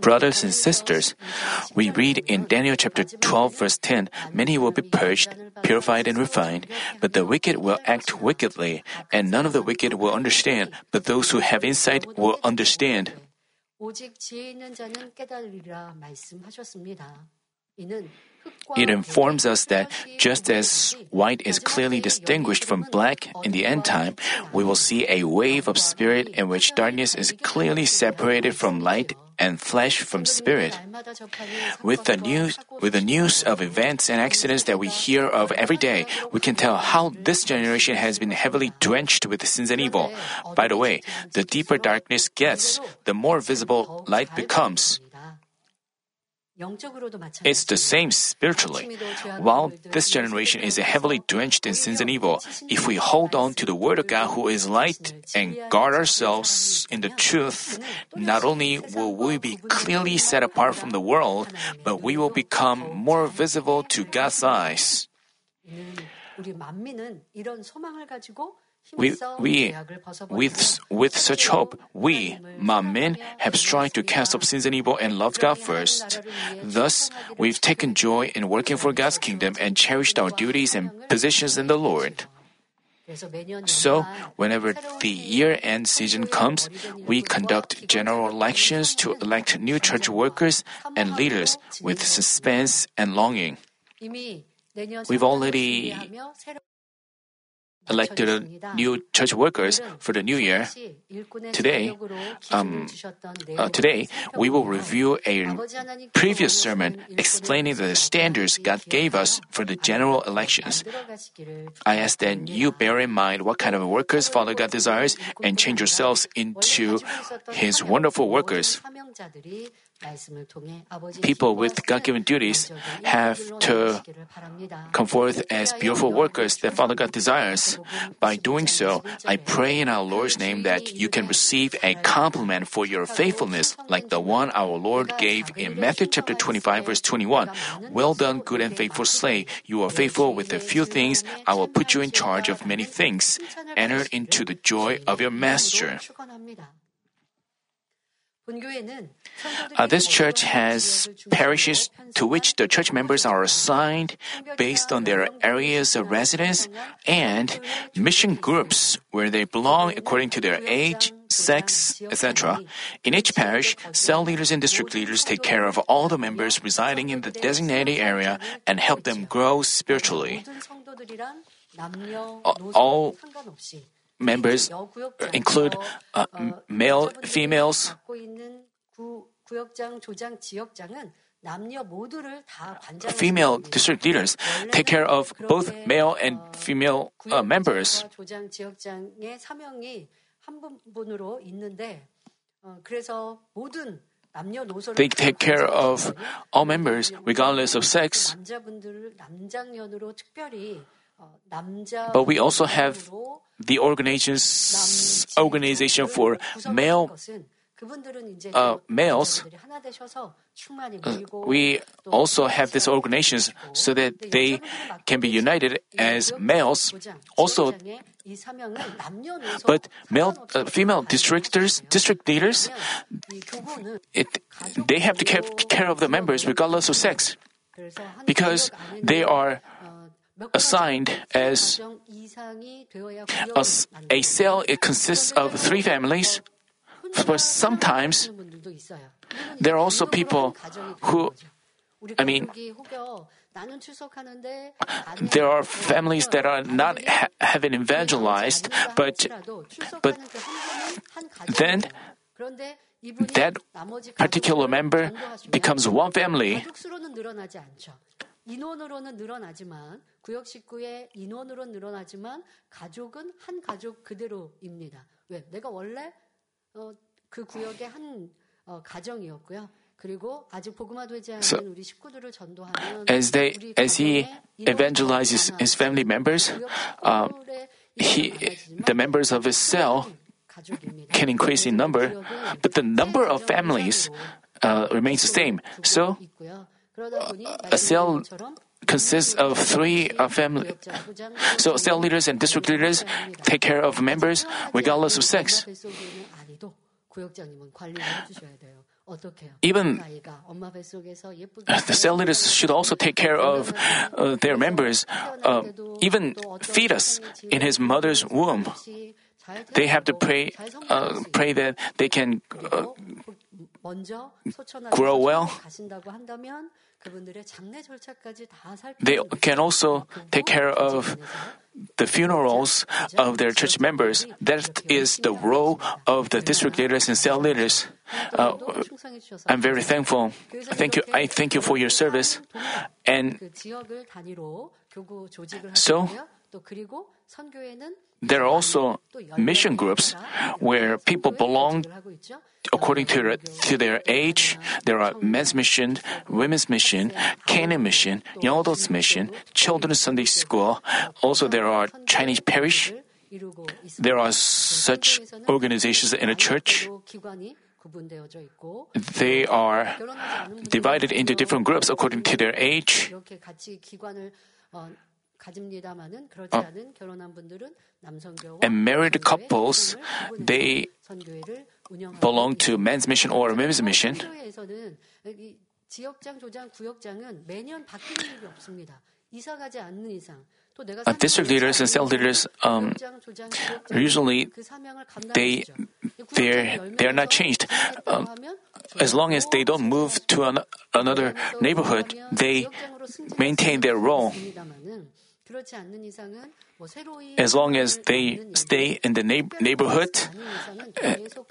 Brothers and sisters, we read in Daniel chapter 12 verse 10, many will be purged, purified and refined, but the wicked will act wickedly, and none of the wicked will understand, but those who have insight will understand. It informs us that just as white is clearly distinguished from black in the end time, we will see a wave of spirit in which darkness is clearly separated from light and flesh from spirit. With the news, with the news of events and accidents that we hear of every day, we can tell how this generation has been heavily drenched with sins and evil. By the way, the deeper darkness gets, the more visible light becomes. It's the same spiritually. While this generation is heavily drenched in sins and evil, if we hold on to the Word of God who is light and guard ourselves in the truth, not only will we be clearly set apart from the world, but we will become more visible to God's eyes. We, we, with, with such hope, we, my men, have strived to cast off sins and evil and loved God first. Thus, we've taken joy in working for God's kingdom and cherished our duties and positions in the Lord. So, whenever the year end season comes, we conduct general elections to elect new church workers and leaders with suspense and longing. We've already elected new church workers for the new year. Today, um, uh, today we will review a previous sermon explaining the standards God gave us for the general elections. I ask that you bear in mind what kind of workers Father God desires and change yourselves into His wonderful workers. People with God given duties have to come forth as beautiful workers that Father God desires. By doing so, I pray in our Lord's name that you can receive a compliment for your faithfulness, like the one our Lord gave in Matthew chapter 25, verse 21. Well done, good and faithful slave. You are faithful with a few things. I will put you in charge of many things. Enter into the joy of your master. Uh, this church has parishes to which the church members are assigned based on their areas of residence and mission groups where they belong according to their age, sex, etc. In each parish, cell leaders and district leaders take care of all the members residing in the designated area and help them grow spiritually. All members include uh, male, females. Female district leaders take care of both male and female uh, members. They take care of all members regardless of sex. But we also have the organizations, organization for male uh, males, uh, we also have these organizations so that they can be united as males. Also, but male, uh, female districtors, district leaders, it, they have to take care of the members regardless of sex, because they are assigned as a, a cell. It consists of three families. But sometimes there are also people who, I mean, there are families that are not ha- haven't evangelized, but but then that particular member becomes one family. 인원으로는 늘어나지만 구역 식구의 인원으로 늘어나지만 가족은 한 가족 그대로입니다. 왜? 내가 원래 어, 그 구역의 한 어, 가정이었고요. 그리고 아직 복음화 되지 않은 so, 우리 식구들을 전도하면 as they as he evangelizes his family members, uh, he the members of his cell can increase in number, but the number of families uh, remains the same. So a cell consists of three families. Uh, family. So cell leaders and district leaders take care of members regardless of sex. Even the cell leaders should also take care of uh, their members, uh, even fetus in his mother's womb. They have to pray, uh, pray that they can uh, grow well, they can also take care of the funerals of their church members. That is the role of the district leaders and cell leaders. Uh, I'm very thankful. Thank you. I thank you for your service. And so, there are also mission groups where people belong according to their, to their age. There are men's mission, women's mission, Canaan mission, young adults mission, children's Sunday school. Also, there are Chinese parish. There are such organizations in a church. They are divided into different groups according to their age and married couples, they belong to men's mission or women's mission. Uh, district leaders and cell leaders um, usually they they they are not changed. Um, as long as they don't move to an, another neighborhood, they maintain their role as long as they stay in the neighborhood,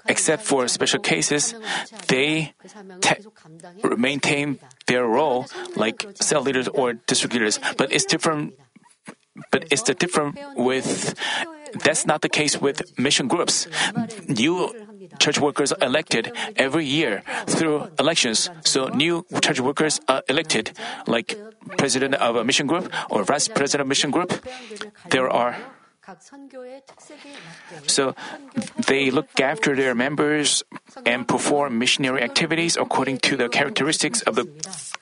except for special cases, they te- maintain their role like cell leaders or district leaders. But it's different. But it's the different with that's not the case with mission groups. New church workers are elected every year through elections. So new church workers are elected like president of a mission group or vice president of mission group. There are so they look after their members and perform missionary activities according to the characteristics of the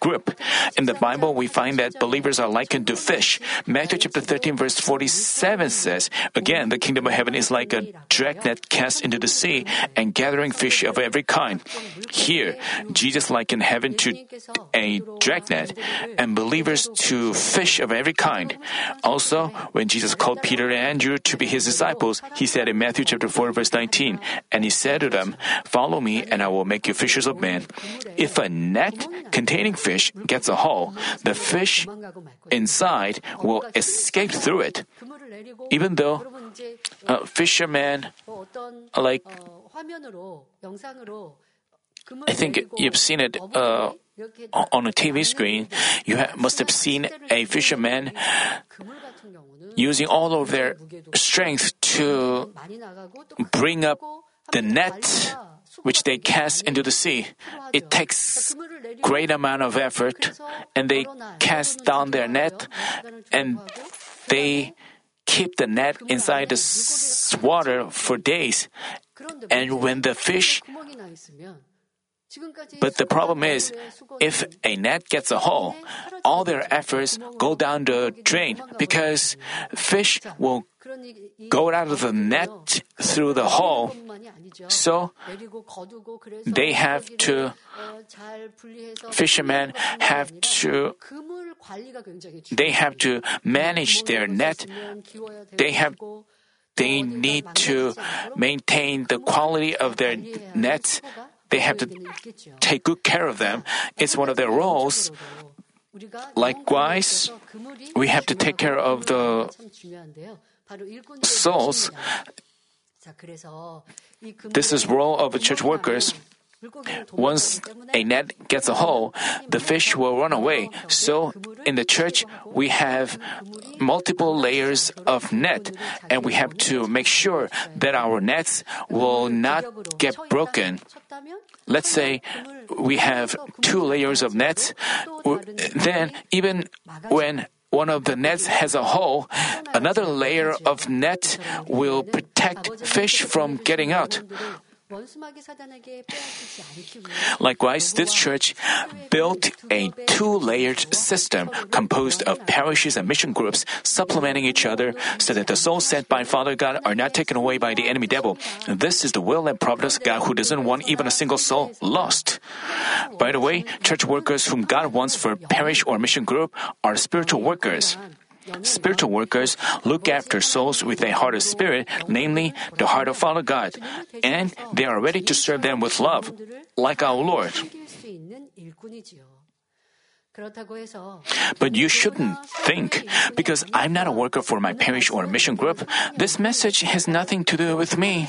group. In the Bible, we find that believers are likened to fish. Matthew chapter 13 verse 47 says, Again, the kingdom of heaven is like a dragnet cast into the sea and gathering fish of every kind. Here, Jesus likened heaven to a dragnet and believers to fish of every kind. Also, when Jesus called Peter and to be his disciples, he said in Matthew chapter 4 verse 19, and he said to them, "Follow me and I will make you fishers of men." If a net containing fish gets a hole, the fish inside will escape through it. Even though a fisherman like I think you've seen it uh, on a TV screen, you ha- must have seen a fisherman using all of their strength to bring up the net which they cast into the sea. It takes great amount of effort and they cast down their net and they keep the net inside the water for days. And when the fish but the problem is, if a net gets a hole, all their efforts go down the drain because fish will go out of the net through the hole. So they have to, fishermen have to, they have to manage their net. They have they need to maintain the quality of their nets they have to take good care of them. It's one of their roles. Likewise, we have to take care of the souls. This is role of church workers. Once a net gets a hole, the fish will run away. So in the church, we have multiple layers of net, and we have to make sure that our nets will not get broken. Let's say we have two layers of nets, then even when one of the nets has a hole, another layer of net will protect fish from getting out. Likewise, this church built a two layered system composed of parishes and mission groups supplementing each other so that the souls sent by Father God are not taken away by the enemy devil. This is the will and providence of God who doesn't want even a single soul lost. By the way, church workers whom God wants for parish or mission group are spiritual workers. Spiritual workers look after souls with a heart of spirit, namely the heart of Father God, and they are ready to serve them with love, like our Lord. But you shouldn't think, because I'm not a worker for my parish or mission group, this message has nothing to do with me.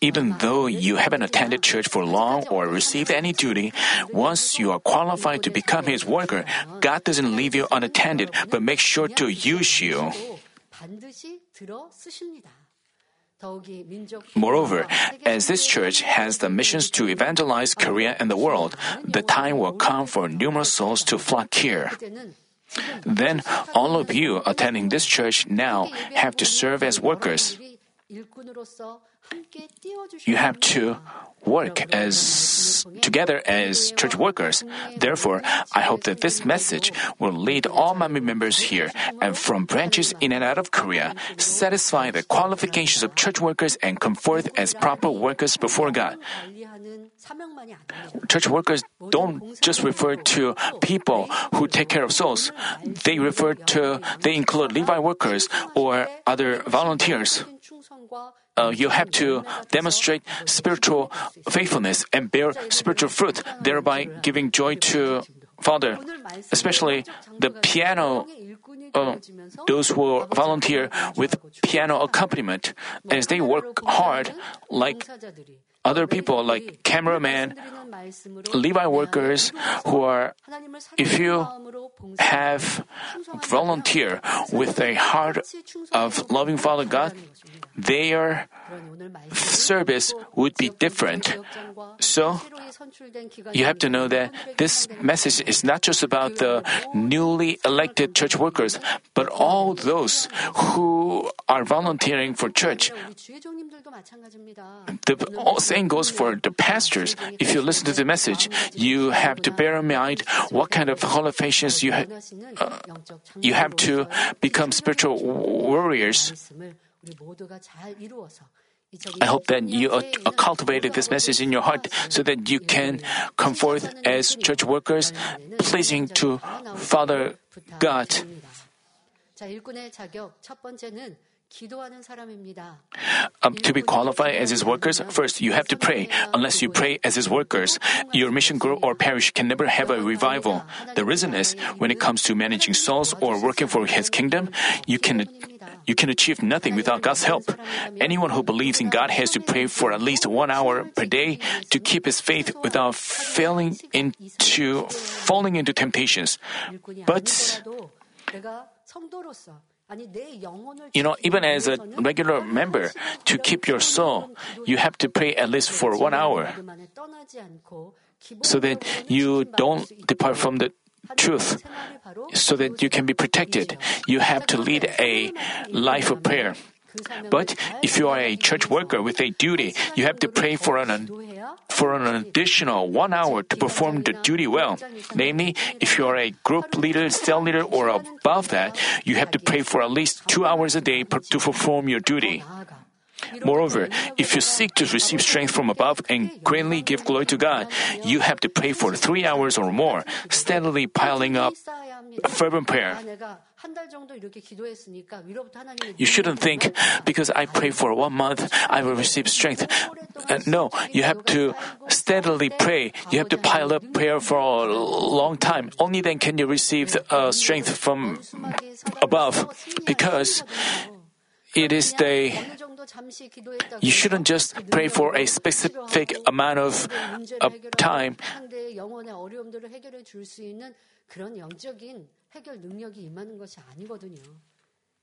Even though you haven't attended church for long or received any duty, once you are qualified to become His worker, God doesn't leave you unattended, but makes sure to use you. Moreover, as this church has the missions to evangelize Korea and the world, the time will come for numerous souls to flock here. Then all of you attending this church now have to serve as workers. You have to work as together as church workers. Therefore, I hope that this message will lead all Manmin members here and from branches in and out of Korea, satisfy the qualifications of church workers and come forth as proper workers before God. Church workers don't just refer to people who take care of souls. They refer to they include Levi workers or other volunteers uh, you have to demonstrate spiritual faithfulness and bear spiritual fruit, thereby giving joy to Father, especially the piano, uh, those who volunteer with piano accompaniment, as they work hard, like other people, like cameramen, Levi workers who are, if you have volunteer with a heart of loving Father God, their service would be different. So, you have to know that this message is not just about the newly elected church workers, but all those who are volunteering for church. The same goes for the pastors. If you listen to the message, you have to bear in mind what kind of qualifications you, ha- uh, you have to become spiritual warriors. I hope that you uh, uh, cultivated this message in your heart so that you can come forth as church workers, pleasing to Father God. Um, to be qualified as his workers, first you have to pray. Unless you pray as his workers, your mission group or parish can never have a revival. The reason is, when it comes to managing souls or working for his kingdom, you can you can achieve nothing without God's help. Anyone who believes in God has to pray for at least one hour per day to keep his faith without failing into falling into temptations. But you know, even as a regular member, to keep your soul, you have to pray at least for one hour so that you don't depart from the truth, so that you can be protected. You have to lead a life of prayer. But if you are a church worker with a duty, you have to pray for an for an additional one hour to perform the duty well. Namely, if you are a group leader, cell leader, or above that, you have to pray for at least two hours a day per- to perform your duty. Moreover, if you seek to receive strength from above and greatly give glory to God, you have to pray for three hours or more, steadily piling up fervent prayer. You shouldn't think, because I pray for one month, I will receive strength. Uh, no, you have to steadily pray. You have to pile up prayer for a long time. Only then can you receive uh, strength from above, because it is the you shouldn't just pray for a specific amount of, of time. 그런 영적인 해결 능력이 임하는 것이 아니거든요.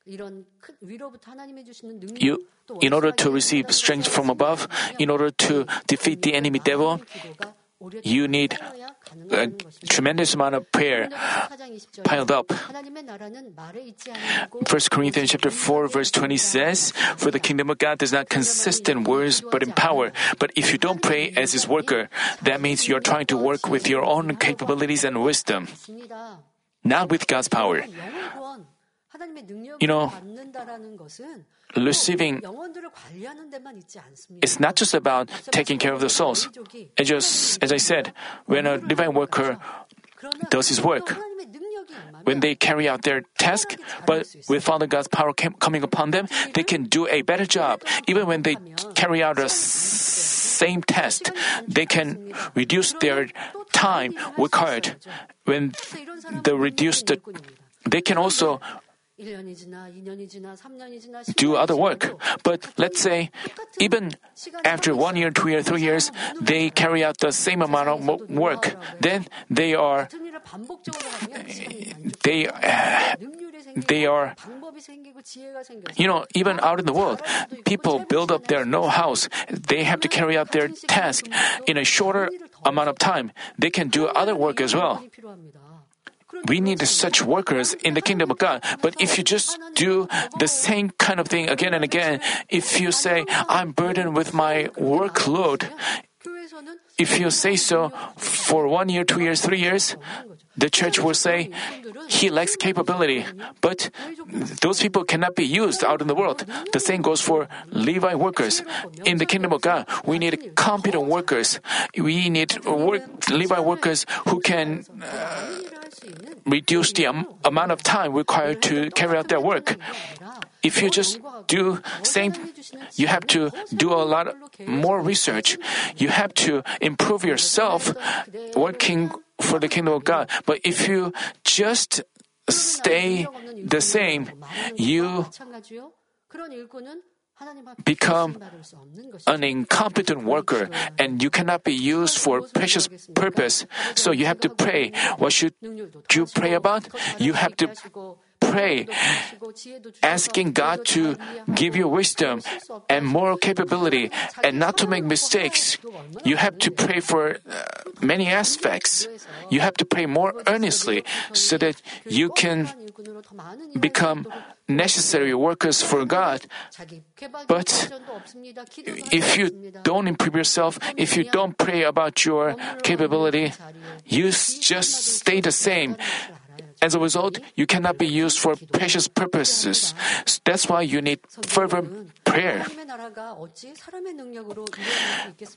You, in order to receive strength from above, in order to defeat the enemy devil, you need a tremendous amount of prayer piled up. 1 Corinthians chapter 4 verse 20 says, For the kingdom of God does not consist in words but in power. But if you don't pray as his worker, that means you're trying to work with your own capabilities and wisdom, not with God's power. You know, receiving it's not just about taking care of the souls. As, just, as I said, when a divine worker does his work, when they carry out their task, but with Father God's power coming upon them, they can do a better job. Even when they carry out a same test, they can reduce their time required. When they reduce the, they can also do other work. But let's say, even after one year, two years, three years, they carry out the same amount of work. Then they are, they, uh, they are, you know, even out in the world, people build up their know-hows. They have to carry out their task in a shorter amount of time. They can do other work as well. We need such workers in the kingdom of God. But if you just do the same kind of thing again and again, if you say, I'm burdened with my workload, if you say so for one year, two years, three years, the church will say he lacks capability. But those people cannot be used out in the world. The same goes for Levi workers. In the kingdom of God, we need competent workers. We need work, Levi workers who can uh, reduce the amount of time required to carry out their work. If you just do same, you have to do a lot more research. You have to improve yourself working for the kingdom of God. But if you just stay the same, you become an incompetent worker and you cannot be used for precious purpose. So you have to pray. What should you pray about? You have to pray, asking God to give you wisdom and moral capability and not to make mistakes. You have to pray for uh, many aspects. You have to pray more earnestly so that you can become necessary workers for God. But if you don't improve yourself, if you don't pray about your capability, you just stay the same. As a result, you cannot be used for precious purposes. That's why you need fervent prayer.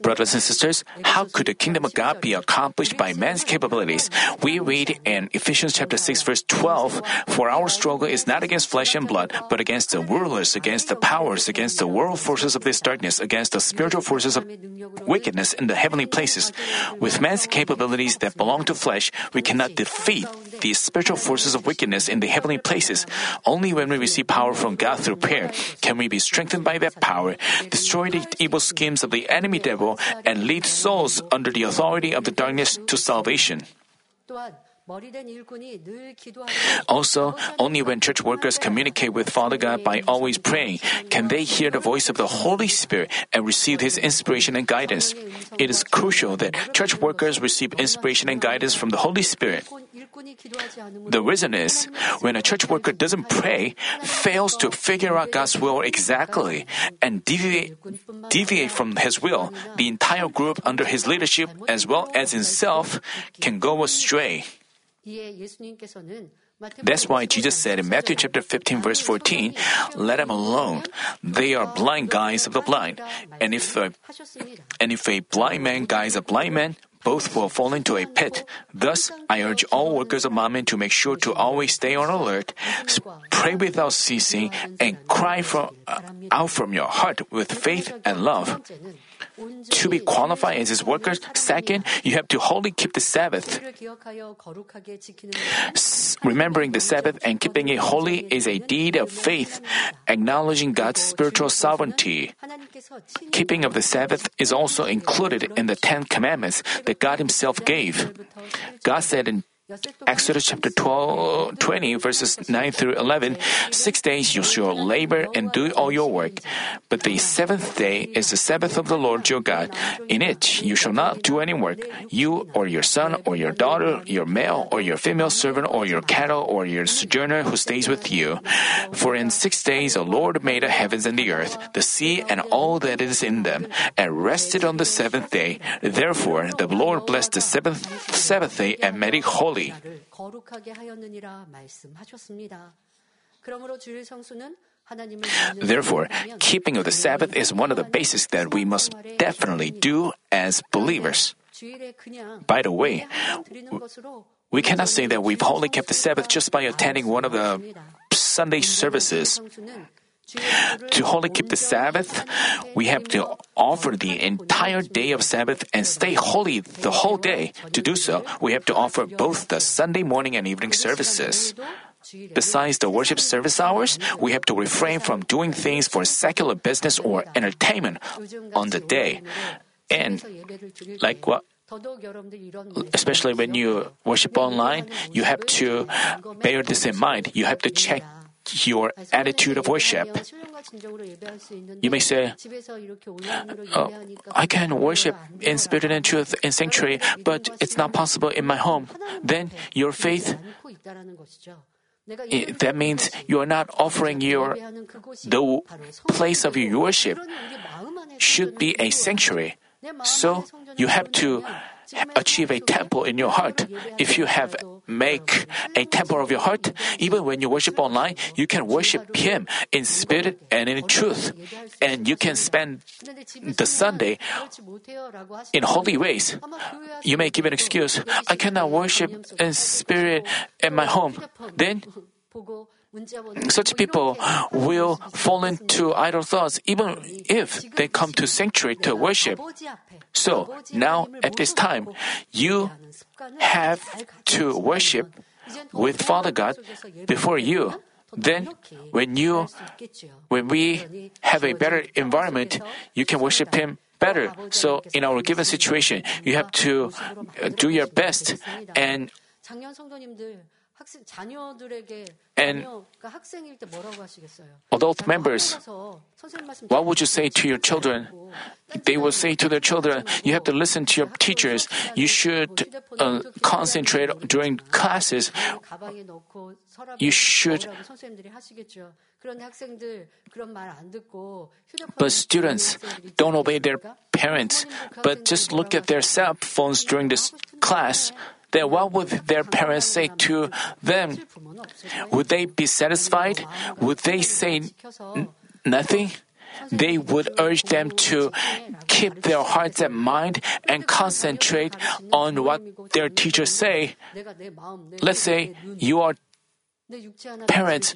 Brothers and sisters, how could the kingdom of God be accomplished by man's capabilities? We read in Ephesians chapter 6 verse 12, For our struggle is not against flesh and blood, but against the rulers, against the powers, against the world forces of this darkness, against the spiritual forces of wickedness in the heavenly places. With man's capabilities that belong to flesh, we cannot defeat the spiritual forces of wickedness in the heavenly places. Only when we receive power from God through prayer can we be strengthened by that power, destroy the evil schemes of the enemy devil, and lead souls under the authority of the darkness to salvation. Also, only when church workers communicate with Father God by always praying can they hear the voice of the Holy Spirit and receive His inspiration and guidance. It is crucial that church workers receive inspiration and guidance from the Holy Spirit. The reason is when a church worker doesn't pray, fails to figure out God's will exactly, and deviate, deviate from His will, the entire group under His leadership as well as himself can go astray. That's why Jesus said in Matthew chapter 15 verse 14, let them alone. They are blind guides of the blind. And if a, and if a blind man guides a blind man, both will fall into a pit. Thus, I urge all workers of Manmin to make sure to always stay on alert, pray without ceasing, and cry from, uh, out from your heart with faith and love to be qualified as his workers. Second, you have to wholly keep the Sabbath. remembering the Sabbath and keeping it holy is a deed of faith, acknowledging God's spiritual sovereignty. Keeping of the Sabbath is also included in the Ten Commandments that God Himself gave. God said in Exodus chapter 12, 20, verses 9 through 11, six days you shall labor and do all your work. But the seventh day is the Sabbath of the Lord your God. In it you shall not do any work, you or your son or your daughter, your male or your female servant or your cattle or your sojourner who stays with you. For in six days the Lord made the heavens and the earth, the sea and all that is in them, and rested on the seventh day. Therefore the Lord blessed the seventh Sabbath day and made it holy. Therefore, keeping of the Sabbath is one of the basics that we must definitely do as believers. By the way, we cannot say that we've only kept the Sabbath just by attending one of the Sunday services. To wholly keep the Sabbath, we have to offer the entire day of Sabbath and stay holy the whole day. To do so, we have to offer both the Sunday morning and evening services. Besides the worship service hours, we have to refrain from doing things for secular business or entertainment on the day. And like what especially when you worship online, you have to bear this in mind. You have to check your attitude of worship. You may say, "Uh, I can worship in spirit and truth in sanctuary, but it's not possible in my home. Then your faith, i- that means you are not offering your, the place of your worship should be a sanctuary. So you have to achieve a temple in your heart. If you have make a temple of your heart, even when you worship online, you can worship Him in spirit and in truth, and you can spend the Sunday in holy ways. You may give an excuse, I cannot worship in spirit at my home. Then such people will fall into idle thoughts even if they come to sanctuary to worship. So now at this time, you have to worship with Father God before you. Then when you when we have a better environment, you can worship him better. So in our given situation, you have to uh, do your best and and adult members, what would you say to your children? They will say to their children, You have to listen to your teachers. You should uh, concentrate during classes. You should but students don't obey their parents, but just look at their cell phones during this class. Then what would their parents say to them? Would they be satisfied? Would they say n- nothing? They would urge them to keep their hearts and mind and concentrate on what their teachers say. Let's say you are parents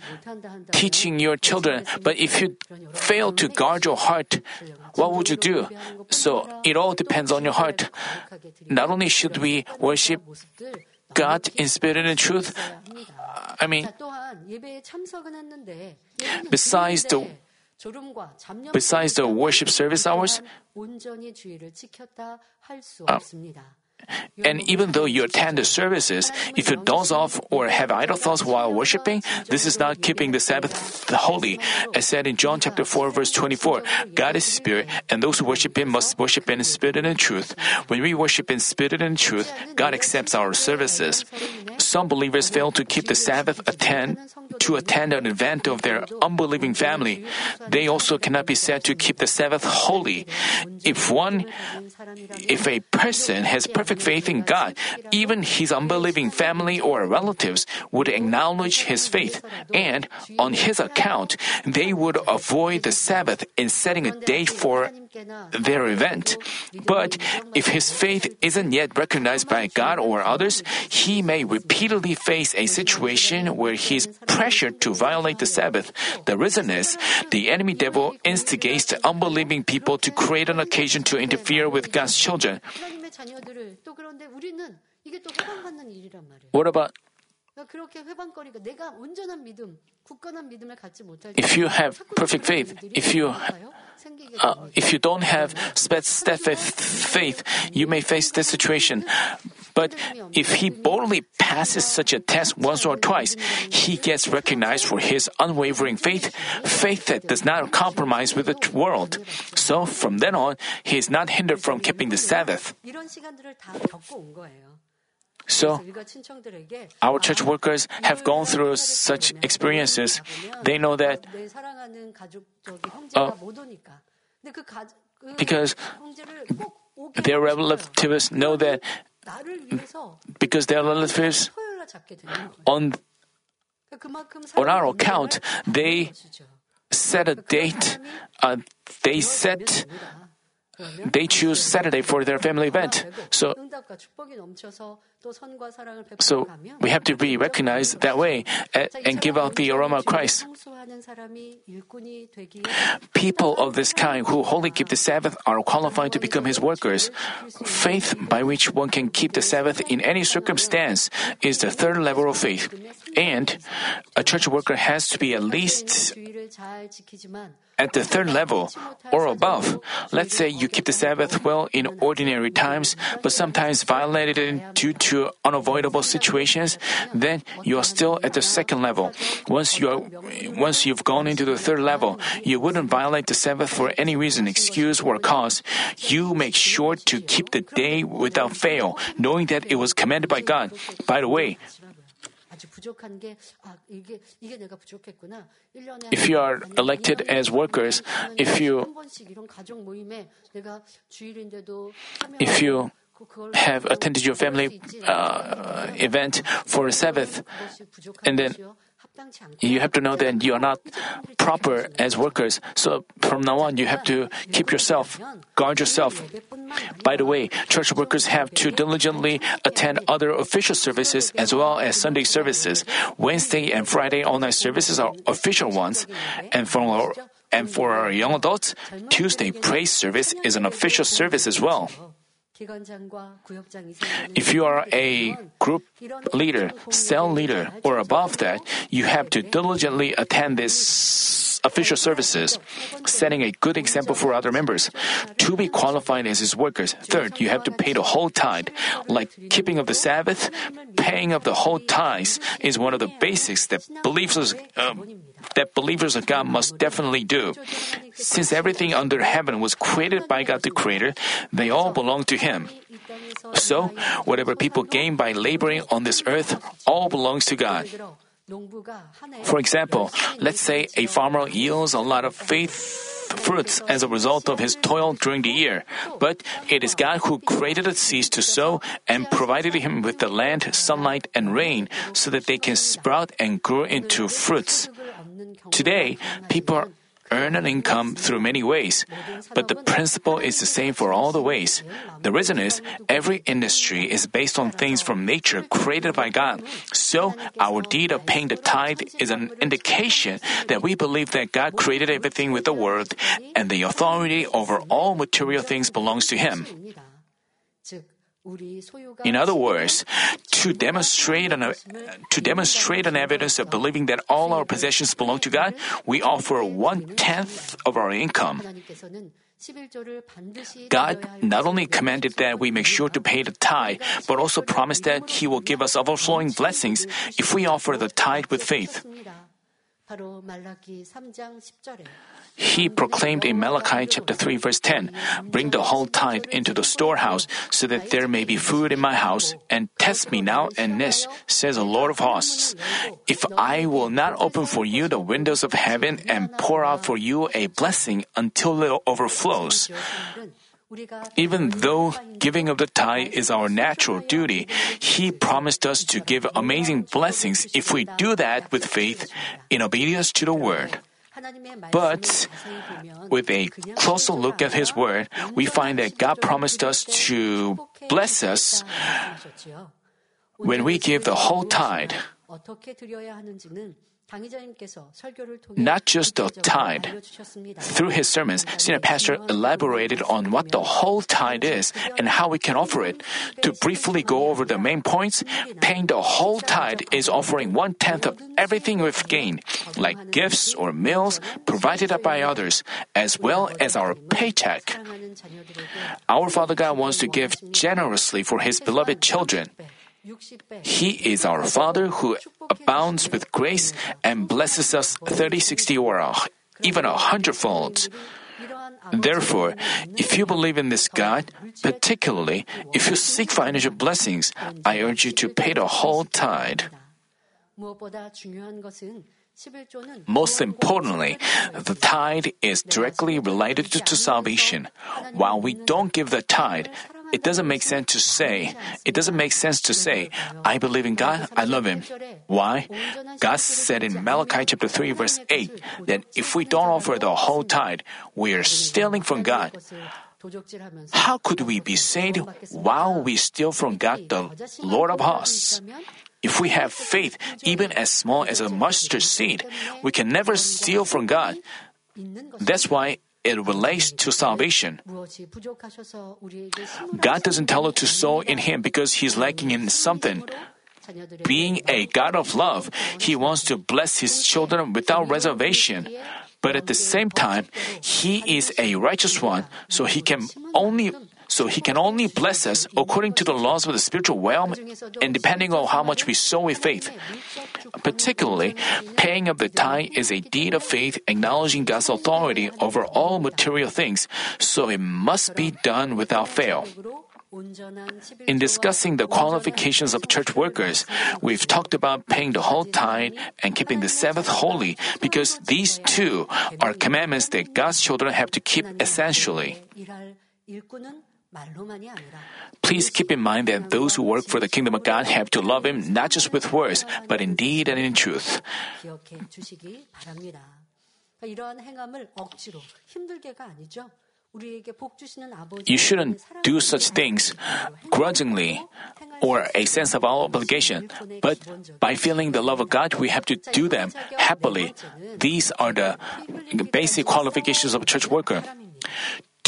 teaching your children, but if you fail to guard your heart, what would you do? So it all depends on your heart. Not only should we worship God in spirit and truth, I mean, besides the besides the worship service hours, uh, And even though you attend the services, if you doze off or have idle thoughts while worshiping, this is not keeping the Sabbath holy. As said in John chapter 4 verse 24, God is spirit, and those who worship him must worship in spirit and truth. When we worship in spirit and truth, God accepts our services. Some believers fail to keep the Sabbath attend to attend an event of their unbelieving family. They also cannot be said to keep the Sabbath holy. If one if a person has perfect faith in God, even his unbelieving family or relatives would acknowledge his faith, and on his account, they would avoid the Sabbath in setting a date for their event. But if his faith isn't yet recognized by God or others, he may repeatedly face a situation where he is pressured to violate the Sabbath. The reason is the enemy devil instigates the unbelieving people to create an occasion to interfere with God's children. What about if you have perfect faith, if you uh, if you don't have steadfast faith, you may face this situation. But if he boldly passes such a test once or twice, he gets recognized for his unwavering faith, faith that does not compromise with the world. So from then on, he is not hindered from keeping the Sabbath. So, our church workers have gone through such experiences. They know that uh, because their relatives know that because their relatives on on our account. they set a date uh, they set they choose saturday for their family event. so so we have to be recognized that way eh, and give out the aroma of Christ. People of this kind who wholly keep the Sabbath are qualified to become his workers. Faith by which one can keep the Sabbath in any circumstance is the third level of faith. And a church worker has to be at least at the third level or above. Let's say you keep the Sabbath well in ordinary times, but sometimes violated it due to unavoidable situations, then you are still at the second level. Once you are, once you've gone into the third level, you wouldn't violate the Sabbath for any reason, excuse or cause. You make sure to keep the day without fail, knowing that it was commanded by God. By the way, if you are elected as workers, if you if you have attended your family uh, event for a Sabbath, and then you have to know that you are not proper as workers. So from now on, you have to keep yourself, guard yourself. By the way, church workers have to diligently attend other official services as well as Sunday services. Wednesday and Friday all-night services are official ones, and from our and for our young adults, Tuesday praise service is an official service as well. If you are a group leader, cell leader, or above that, you have to diligently attend this official services, setting a good example for other members. To be qualified as his workers, third, you have to pay the whole tithe. Like keeping of the Sabbath, paying of the whole tithes is one of the basics that believers, um, that believers of God must definitely do. Since everything under heaven was created by God the Creator, they all belong to Him. So, whatever people gain by laboring on this earth all belongs to God. For example, let's say a farmer yields a lot of faith fruits as a result of his toil during the year, but it is God who created the seeds to sow and provided him with the land, sunlight, and rain so that they can sprout and grow into fruits. Today, people earn an income through many ways, but the principle is the same for all the ways. The reason is every industry is based on things from nature created by God. So, our deed of paying the tithe is an indication that we believe that God created everything with the word and the authority over all material things belongs to Him. In other words, to demonstrate an, to demonstrate an evidence of believing that all our possessions belong to God, we offer one tenth of our income. God not only commanded that we make sure to pay the tithe, but also promised that He will give us overflowing blessings if we offer the tithe with faith. He proclaimed in Malachi chapter 3 verse 10, Bring the whole tithe into the storehouse, so that there may be food in my house, and test me now and this, says the Lord of hosts. If I will not open for you the windows of heaven and pour out for you a blessing until it overflows. Even though giving of the tithe is our natural duty, He promised us to give amazing blessings if we do that with faith in obedience to the Word. But with a closer look at His Word, we find that God promised us to bless us when we give the whole tithe. Not just the tithe. Through his sermons, senior pastor elaborated on what the whole tithe is and how we can offer it. To briefly go over the main points, paying the whole tithe is offering one tenth of everything we've gained, like gifts or meals provided up by others, as well as our paycheck. Our Father God wants to give generously for His beloved children. He is our Father who abounds with grace and blesses us 30, 60, or even a hundredfold. Therefore, if you believe in this God, particularly if you seek financial blessings, I urge you to pay the whole tithe. Most importantly, the tithe is directly related to salvation. While we don't give the tithe, it doesn't make sense to say, it doesn't make sense to say, I believe in God, I love Him. Why? God said in Malachi chapter 3 verse 8 that if we don't offer the whole tithe, we are stealing from God. How could we be saved while we steal from God, the Lord of hosts? If we have faith, even as small as a mustard seed, we can never steal from God. That's why it relates to salvation. God doesn't tell us to sow in Him because He's lacking in something. Being a God of love, He wants to bless His children without reservation. But at the same time, He is a righteous one, so He can only so he can only bless us according to the laws of the spiritual realm and depending on how much we sow with faith. Particularly, paying of the tithe is a deed of faith acknowledging God's authority over all material things, so it must be done without fail. In discussing the qualifications of church workers, we've talked about paying the whole tithe and keeping the Sabbath holy because these two are commandments that God's children have to keep essentially. Please keep in mind that those who work for the kingdom of God have to love Him not just with words, but in deed and in truth. You shouldn't do such things grudgingly or a sense of obligation, but by feeling the love of God, we have to do them happily. These are the basic qualifications of a church worker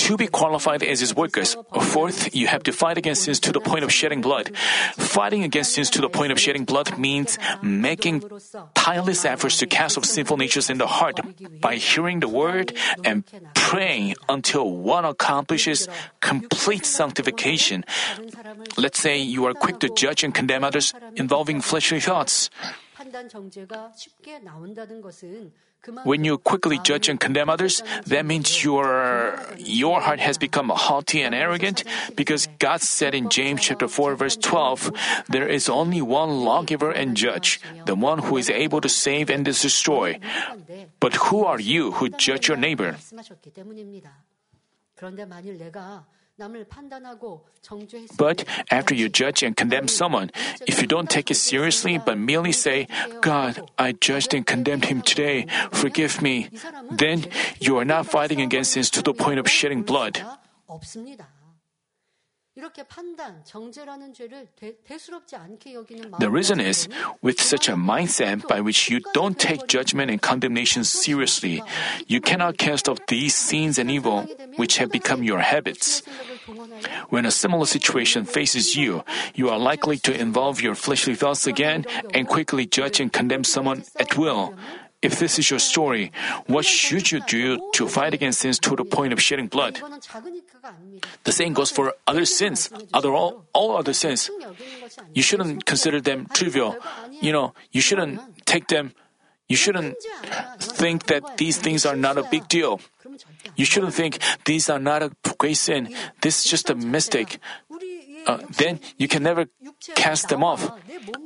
to be qualified as his workers. Fourth, you have to fight against sins to the point of shedding blood. Fighting against sins to the point of shedding blood means making tireless efforts to cast off sinful natures in the heart by hearing the word and praying until one accomplishes complete sanctification. Let's say you are quick to judge and condemn others involving fleshly thoughts. When you quickly judge and condemn others, that means your, your heart has become haughty and arrogant because God said in James chapter 4 verse 12, there is only one lawgiver and judge, the one who is able to save and destroy. But who are you who judge your neighbor? But after you judge and condemn someone, if you don't take it seriously but merely say, God, I judged and condemned him today, forgive me, then you are not fighting against sins to the point of shedding blood. The reason is, with such a mindset by which you don't take judgment and condemnation seriously, you cannot cast off these sins and evil which have become your habits. When a similar situation faces you, you are likely to involve your fleshly thoughts again and quickly judge and condemn someone at will. If this is your story, what should you do to fight against sins to the point of shedding blood? The same goes for other sins, other all, all other sins. You shouldn't consider them trivial. You know, you shouldn't take them you shouldn't think that these things are not a big deal. You shouldn't think these are not a great sin. This is just a mistake. Uh, then you can never cast them off.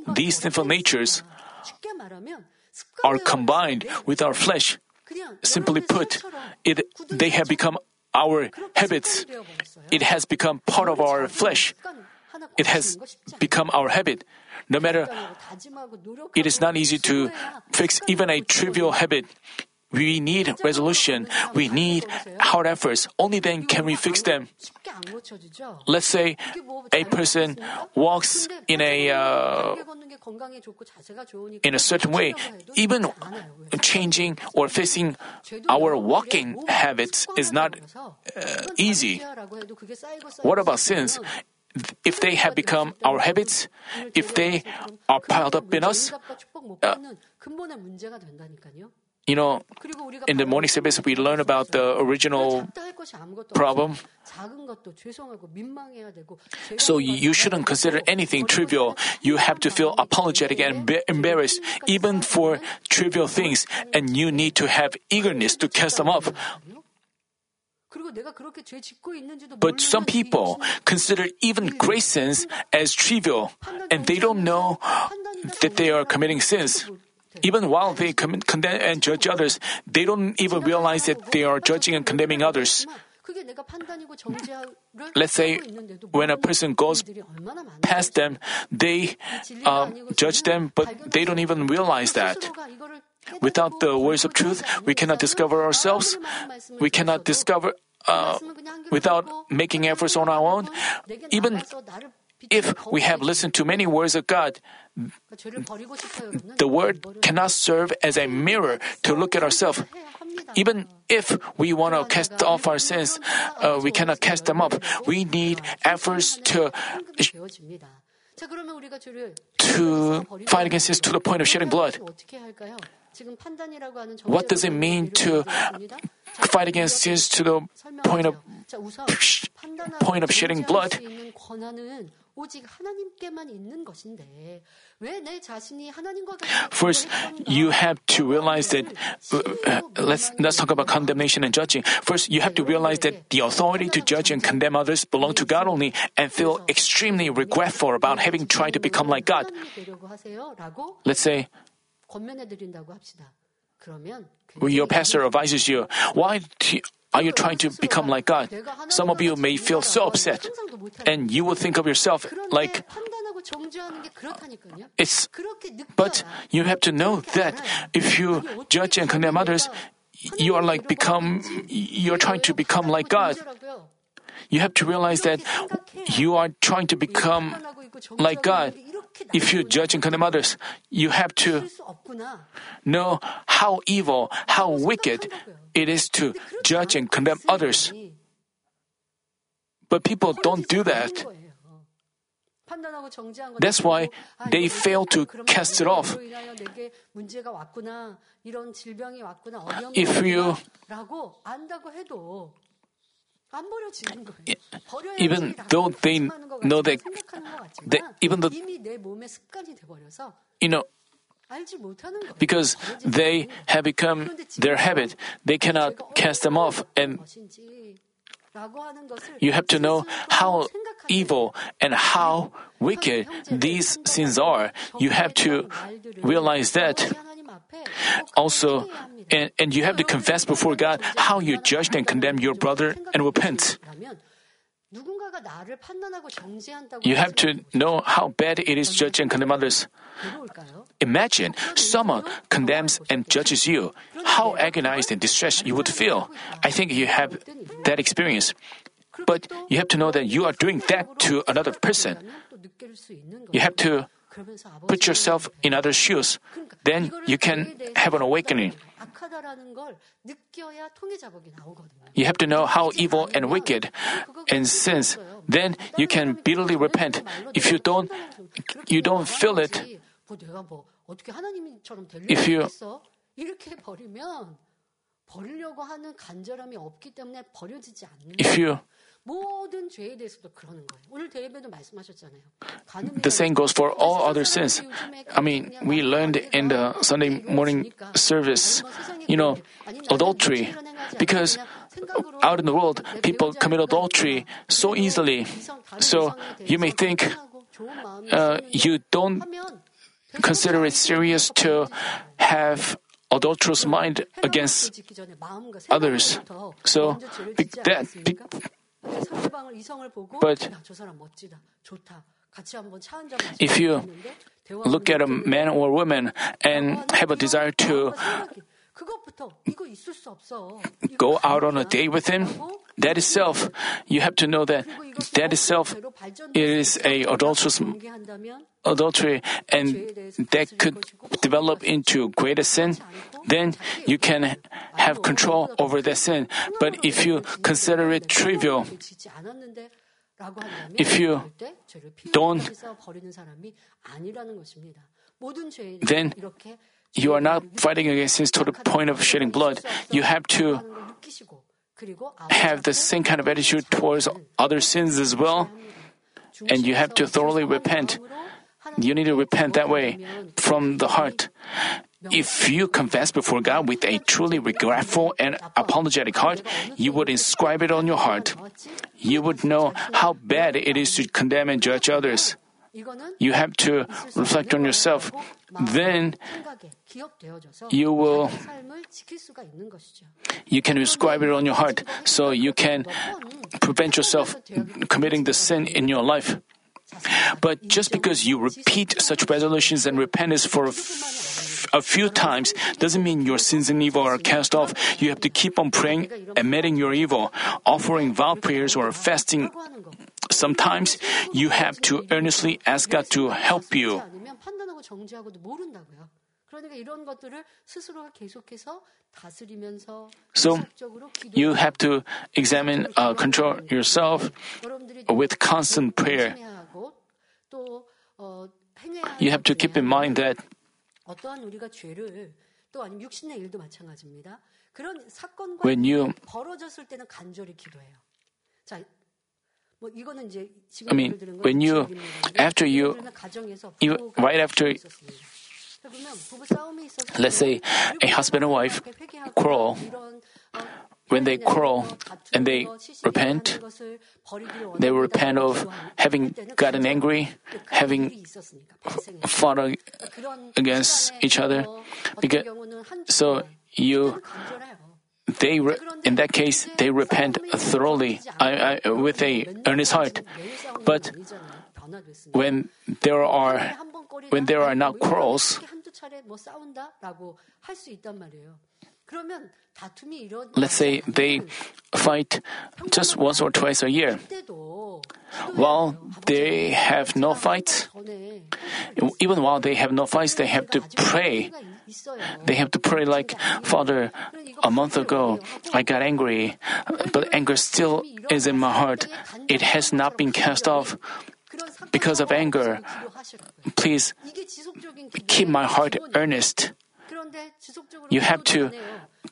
These sinful natures are combined with our flesh. Simply put, it, they have become our habits. It has become part of our flesh. It has become our habit. No matter, it is not easy to fix even a trivial habit. We need resolution. We need hard efforts. Only then can we fix them. Let's say a person walks in a uh, in a certain way. Even changing or fixing our walking habits is not uh, easy. What about sins? if they have become our habits, if they are piled up in us, uh, you know, in the morning service, we learn about the original problem. So you shouldn't consider anything trivial. You have to feel apologetic and embarrassed, even for trivial things, and you need to have eagerness to cast them off. But some people consider even great sins as trivial, and they don't know that they are committing sins. Even while they condemn and judge others, they don't even realize that they are judging and condemning others. Let's say when a person goes past them, they uh, judge them, but they don't even realize that. Without the words of truth, we cannot discover ourselves. We cannot discover uh, without making efforts on our own. Even if we have listened to many words of God, the word cannot serve as a mirror to look at ourselves. Even if we want to cast off our sins, uh, we cannot cast them up. We need efforts to to fight against this to the point of shedding blood. What does it mean to fight against sins to the point of point of shedding blood? First, you have to realize that. Uh, let's let's talk about condemnation and judging. First, you have to realize that the authority to judge and condemn others belong to God only, and feel extremely regretful about having tried to become like God. Let's say your pastor advises you, why do you, are you trying to become like God? Some of you may feel so upset, and you will think of yourself like it's. But you have to know that if you judge and condemn others, you are like become. You're trying to become like God. You have to realize that you are trying to become like God. If you judge and condemn others, you have to know how evil, how wicked it is to judge and condemn others. But people don't do that. That's why they fail to cast it off. If you even though they know that, that even though you know because they have become their habit, they cannot cast them off. And you have to know how evil and how wicked these sins are. You have to realize that. Also, and, and you have to confess before God how you judged and condemned your brother and repent. You have to know how bad it is to judge and condemn others. Imagine someone condemns and judges you. How agonized and distressed you would feel. I think you have that experience. But you have to know that you are doing that to another person. You have to put yourself in other shoes. Then you can have an awakening. You have to know how evil and wicked and sins. Then you can bitterly repent. If you don't, you don't feel it. If you if you the same goes for all other sins. I mean, we learned in the Sunday morning service, you know, adultery. Because out in the world, people commit adultery so easily. So you may think uh, you don't consider it serious to have adulterous mind against others. So that but if you look at a man or woman and have a desire to go out on a date with him, that itself, you have to know that that itself is a adulterous adultery, and that could develop into greater sin. Then you can have control over that sin. But if you consider it trivial, if you don't, then you are not fighting against sins to the point of shedding blood. You have to have the same kind of attitude towards other sins as well. and you have to thoroughly repent. You need to repent that way from the heart. If you confess before God with a truly regretful and apologetic heart, you would inscribe it on your heart. You would know how bad it is to condemn and judge others. You have to reflect on yourself. Then you will you can inscribe it on your heart so you can prevent yourself committing the sin in your life. But just because you repeat such resolutions and repentance for a, f- a few times doesn't mean your sins and evil are cast off. You have to keep on praying, admitting your evil, offering vow prayers or fasting sometimes you have to earnestly ask God to help you. So you have to examine, uh, control yourself with constant prayer. You have to keep in mind that when you I mean, when you, after you, you right after, let's say, a husband and wife quarrel, when they quarrel and they repent, they repent of having gotten angry, having fought against each other. Because, so you they re- in that case they repent thoroughly I, I, with a earnest heart. But when there are when there are not quarrels, Let's say they fight just once or twice a year. While they have no fights, even while they have no fights, they have to pray. They have to pray like, Father, a month ago I got angry, but anger still is in my heart. It has not been cast off because of anger. Please keep my heart earnest. You have to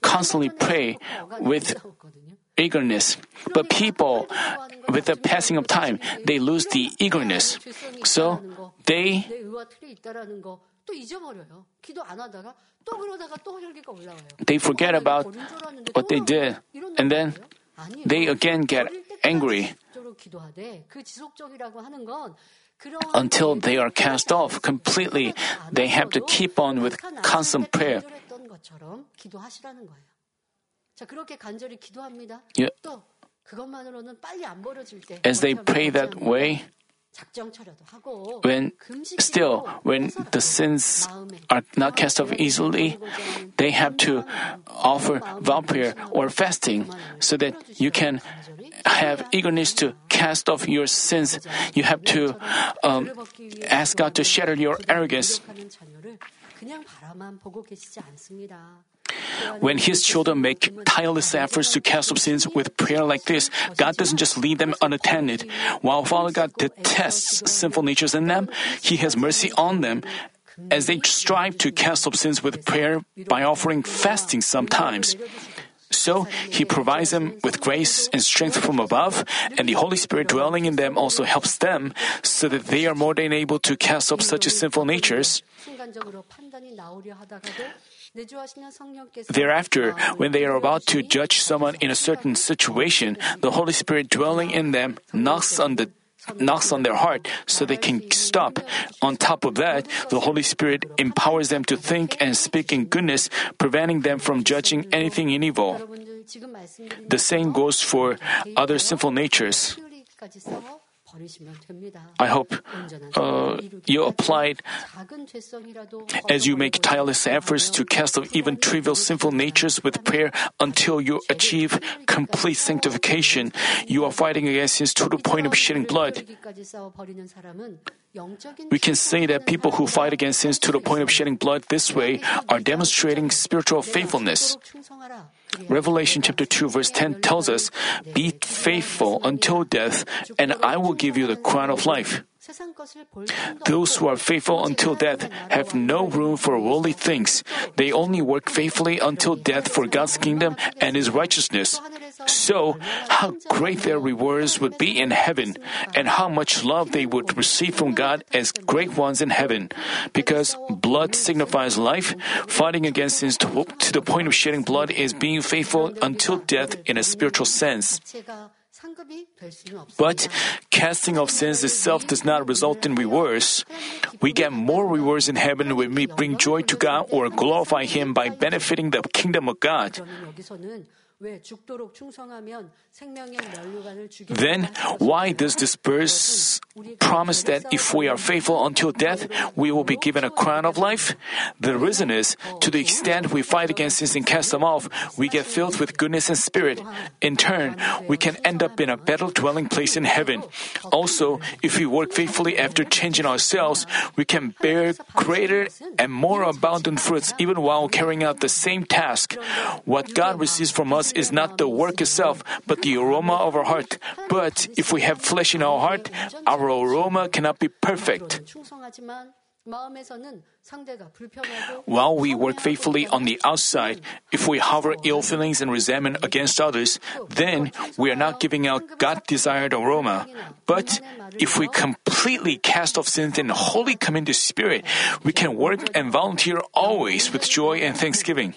constantly pray with eagerness. But people, with the passing of time, they lose the eagerness. So they they forget about what they did, and then they again get angry until they are cast off completely, they have to keep on with constant prayer. As they pray that way, when still, when the sins are not cast off easily, they have to offer vow prayer or fasting so that you can have eagerness to cast off your sins. You have to um, ask God to shatter your arrogance. When His children make tireless efforts to cast off sins with prayer like this, God doesn't just leave them unattended. While Father God detests sinful natures in them, He has mercy on them as they strive to cast off sins with prayer by offering fasting sometimes. So he provides them with grace and strength from above, and the Holy Spirit dwelling in them also helps them so that they are more than able to cast off such sinful natures. Thereafter, when they are about to judge someone in a certain situation, the Holy Spirit dwelling in them knocks on the knocks on their heart so they can stop. On top of that, the Holy Spirit empowers them to think and speak in goodness, preventing them from judging anything in evil. The same goes for other sinful natures. I hope uh, you applied as you make tireless efforts to cast off even trivial sinful natures with prayer until you achieve complete sanctification. You are fighting against sins to the point of shedding blood. We can say that people who fight against sins to the point of shedding blood this way are demonstrating spiritual faithfulness. Revelation chapter 2 verse 10 tells us, Be faithful until death, and I will give you the crown of life. Those who are faithful until death have no room for worldly things. They only work faithfully until death for God's kingdom and His righteousness. So, how great their rewards would be in heaven, and how much love they would receive from God as great ones in heaven. Because blood signifies life, fighting against sins to, to the point of shedding blood is being faithful until death in a spiritual sense. But casting off sins itself does not result in rewards. We get more rewards in heaven when we bring joy to God or glorify Him by benefiting the kingdom of God. Then, why does this verse promise that if we are faithful until death, we will be given a crown of life? The reason is, to the extent we fight against sins and cast them off, we get filled with goodness and spirit. In turn, we can end up in a better dwelling place in heaven. Also, if we work faithfully after changing ourselves, we can bear greater and more abundant fruits even while carrying out the same task. What God receives from us is not the work itself, but the aroma of our heart. But if we have flesh in our heart, our aroma cannot be perfect. While we work faithfully on the outside, if we harbor ill feelings and resentment against others, then we are not giving out God desired aroma. But if we completely cast off sins and wholly come into Spirit, we can work and volunteer always with joy and thanksgiving.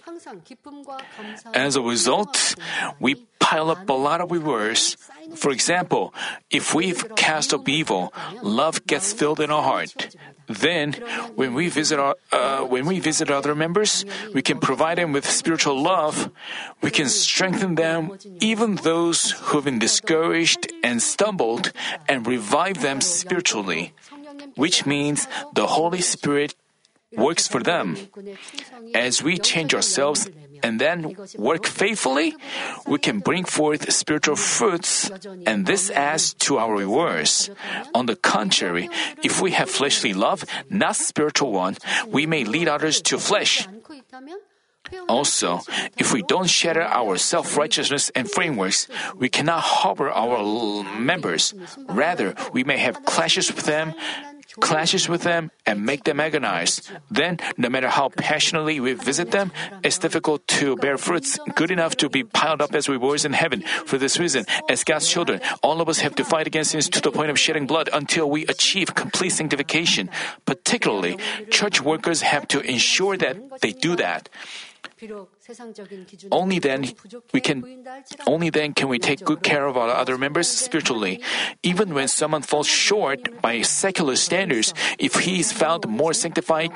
As a result, we pile up a lot of rewards. For example, if we've cast off evil, love gets filled in our heart. Then, when we visit our, uh, when we visit other members, we can provide them with spiritual love. We can strengthen them, even those who've been discouraged and stumbled, and revive them spiritually. Which means the Holy Spirit works for them. As we change ourselves and then work faithfully, we can bring forth spiritual fruits, and this adds to our rewards. On the contrary, if we have fleshly love, not spiritual one, we may lead others to flesh. Also, if we don't shatter our self righteousness and frameworks, we cannot harbor our members. Rather, we may have clashes with them clashes with them, and make them agonize. Then, no matter how passionately we visit them, it's difficult to bear fruits good enough to be piled up as rewards in heaven. For this reason, as God's children, all of us have to fight against sins to the point of shedding blood until we achieve complete sanctification. Particularly, church workers have to ensure that they do that. Only then we can only then can we take good care of our other members spiritually. Even when someone falls short by secular standards, if he is found more sanctified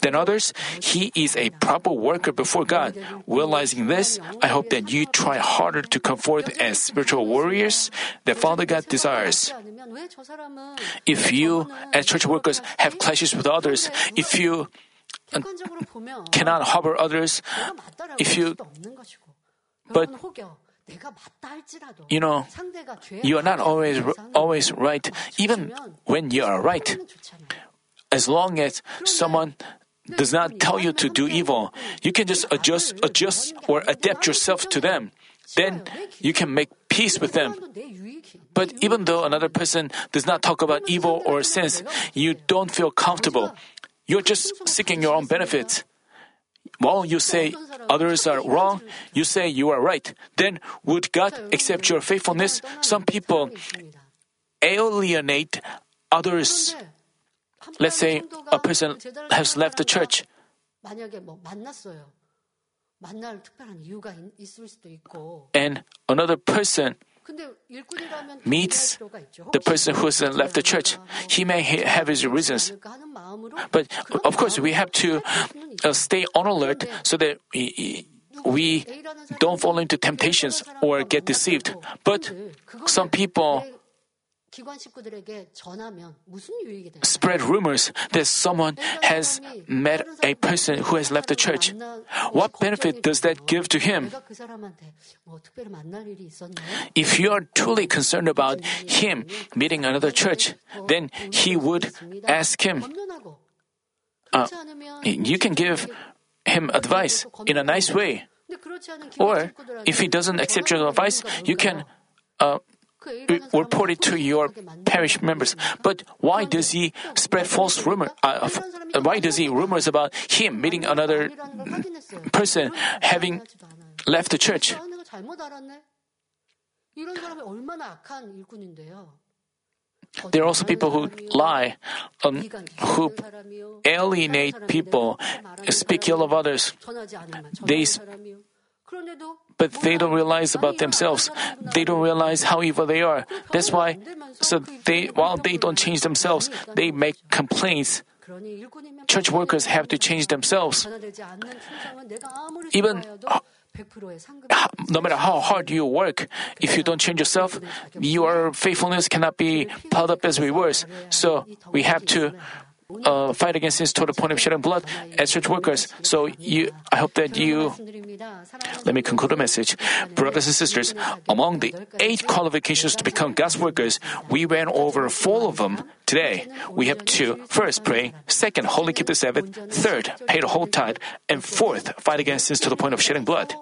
than others, he is a proper worker before God. Realizing this, I hope that you try harder to come forth as spiritual warriors that Father God desires. If you, as church workers, have clashes with others, if you cannot harbor others if you but you know you are not always always right even when you are right. as long as someone does not tell you to do evil you can just adjust adjust or adapt yourself to them. then you can make peace with them. but even though another person does not talk about evil or sins you don't feel comfortable you're just seeking your own benefits. While you say others are wrong, you say you are right. Then would God accept your faithfulness? Some people alienate others. Let's say a person has left the church. And another person meets the person who's left the church. He may have his reasons. But of course, we have to uh, stay on alert so that we don't fall into temptations or get deceived. But some people spread rumors that someone has met a person who has left the church. What benefit does that give to him? If you are truly concerned about him meeting another church, then he would ask him. Uh, you can give him advice in a nice way. Or if he doesn't accept your advice, you can. Uh, uh, reported to your parish members. But why does he spread false rumor? Uh, why does he rumors about him meeting another person having left the church? There are also people who lie, um, who alienate people, speak ill of others. They but they don't realize about themselves. They don't realize how evil they are. That's why, so they, while they don't change themselves, they make complaints. Church workers have to change themselves. Even, No matter how hard you work, if you don't change yourself, your faithfulness cannot be piled up as rewards. So we have to uh, fight against this to the point of shedding blood as church workers. So you, I hope that you. Let me conclude the message. Brothers and sisters, among the eight qualifications to become God's workers, we went over four of them today. We have to first pray, second, wholly keep the Sabbath, third, pay the whole tithe, and fourth, fight against sins to the point of shedding blood.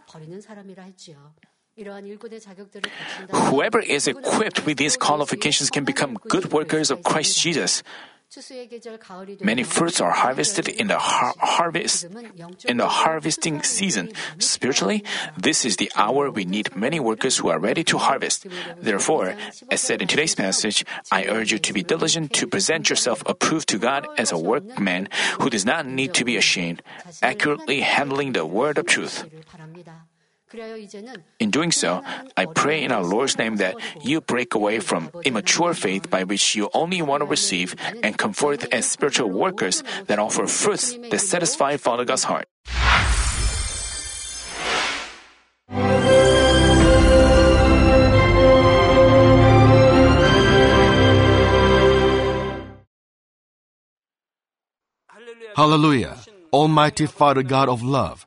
Whoever is equipped with these qualifications can become good workers of Christ Jesus. Many fruits are harvested in the har- harvest in the harvesting season. Spiritually, this is the hour we need many workers who are ready to harvest. Therefore, as said in today's passage, I urge you to be diligent to present yourself approved to God as a workman who does not need to be ashamed, accurately handling the word of truth. In doing so, I pray in our Lord's name that you break away from immature faith by which you only want to receive and come forth as spiritual workers that offer fruits that satisfy Father God's heart. Hallelujah. Almighty Father God of love,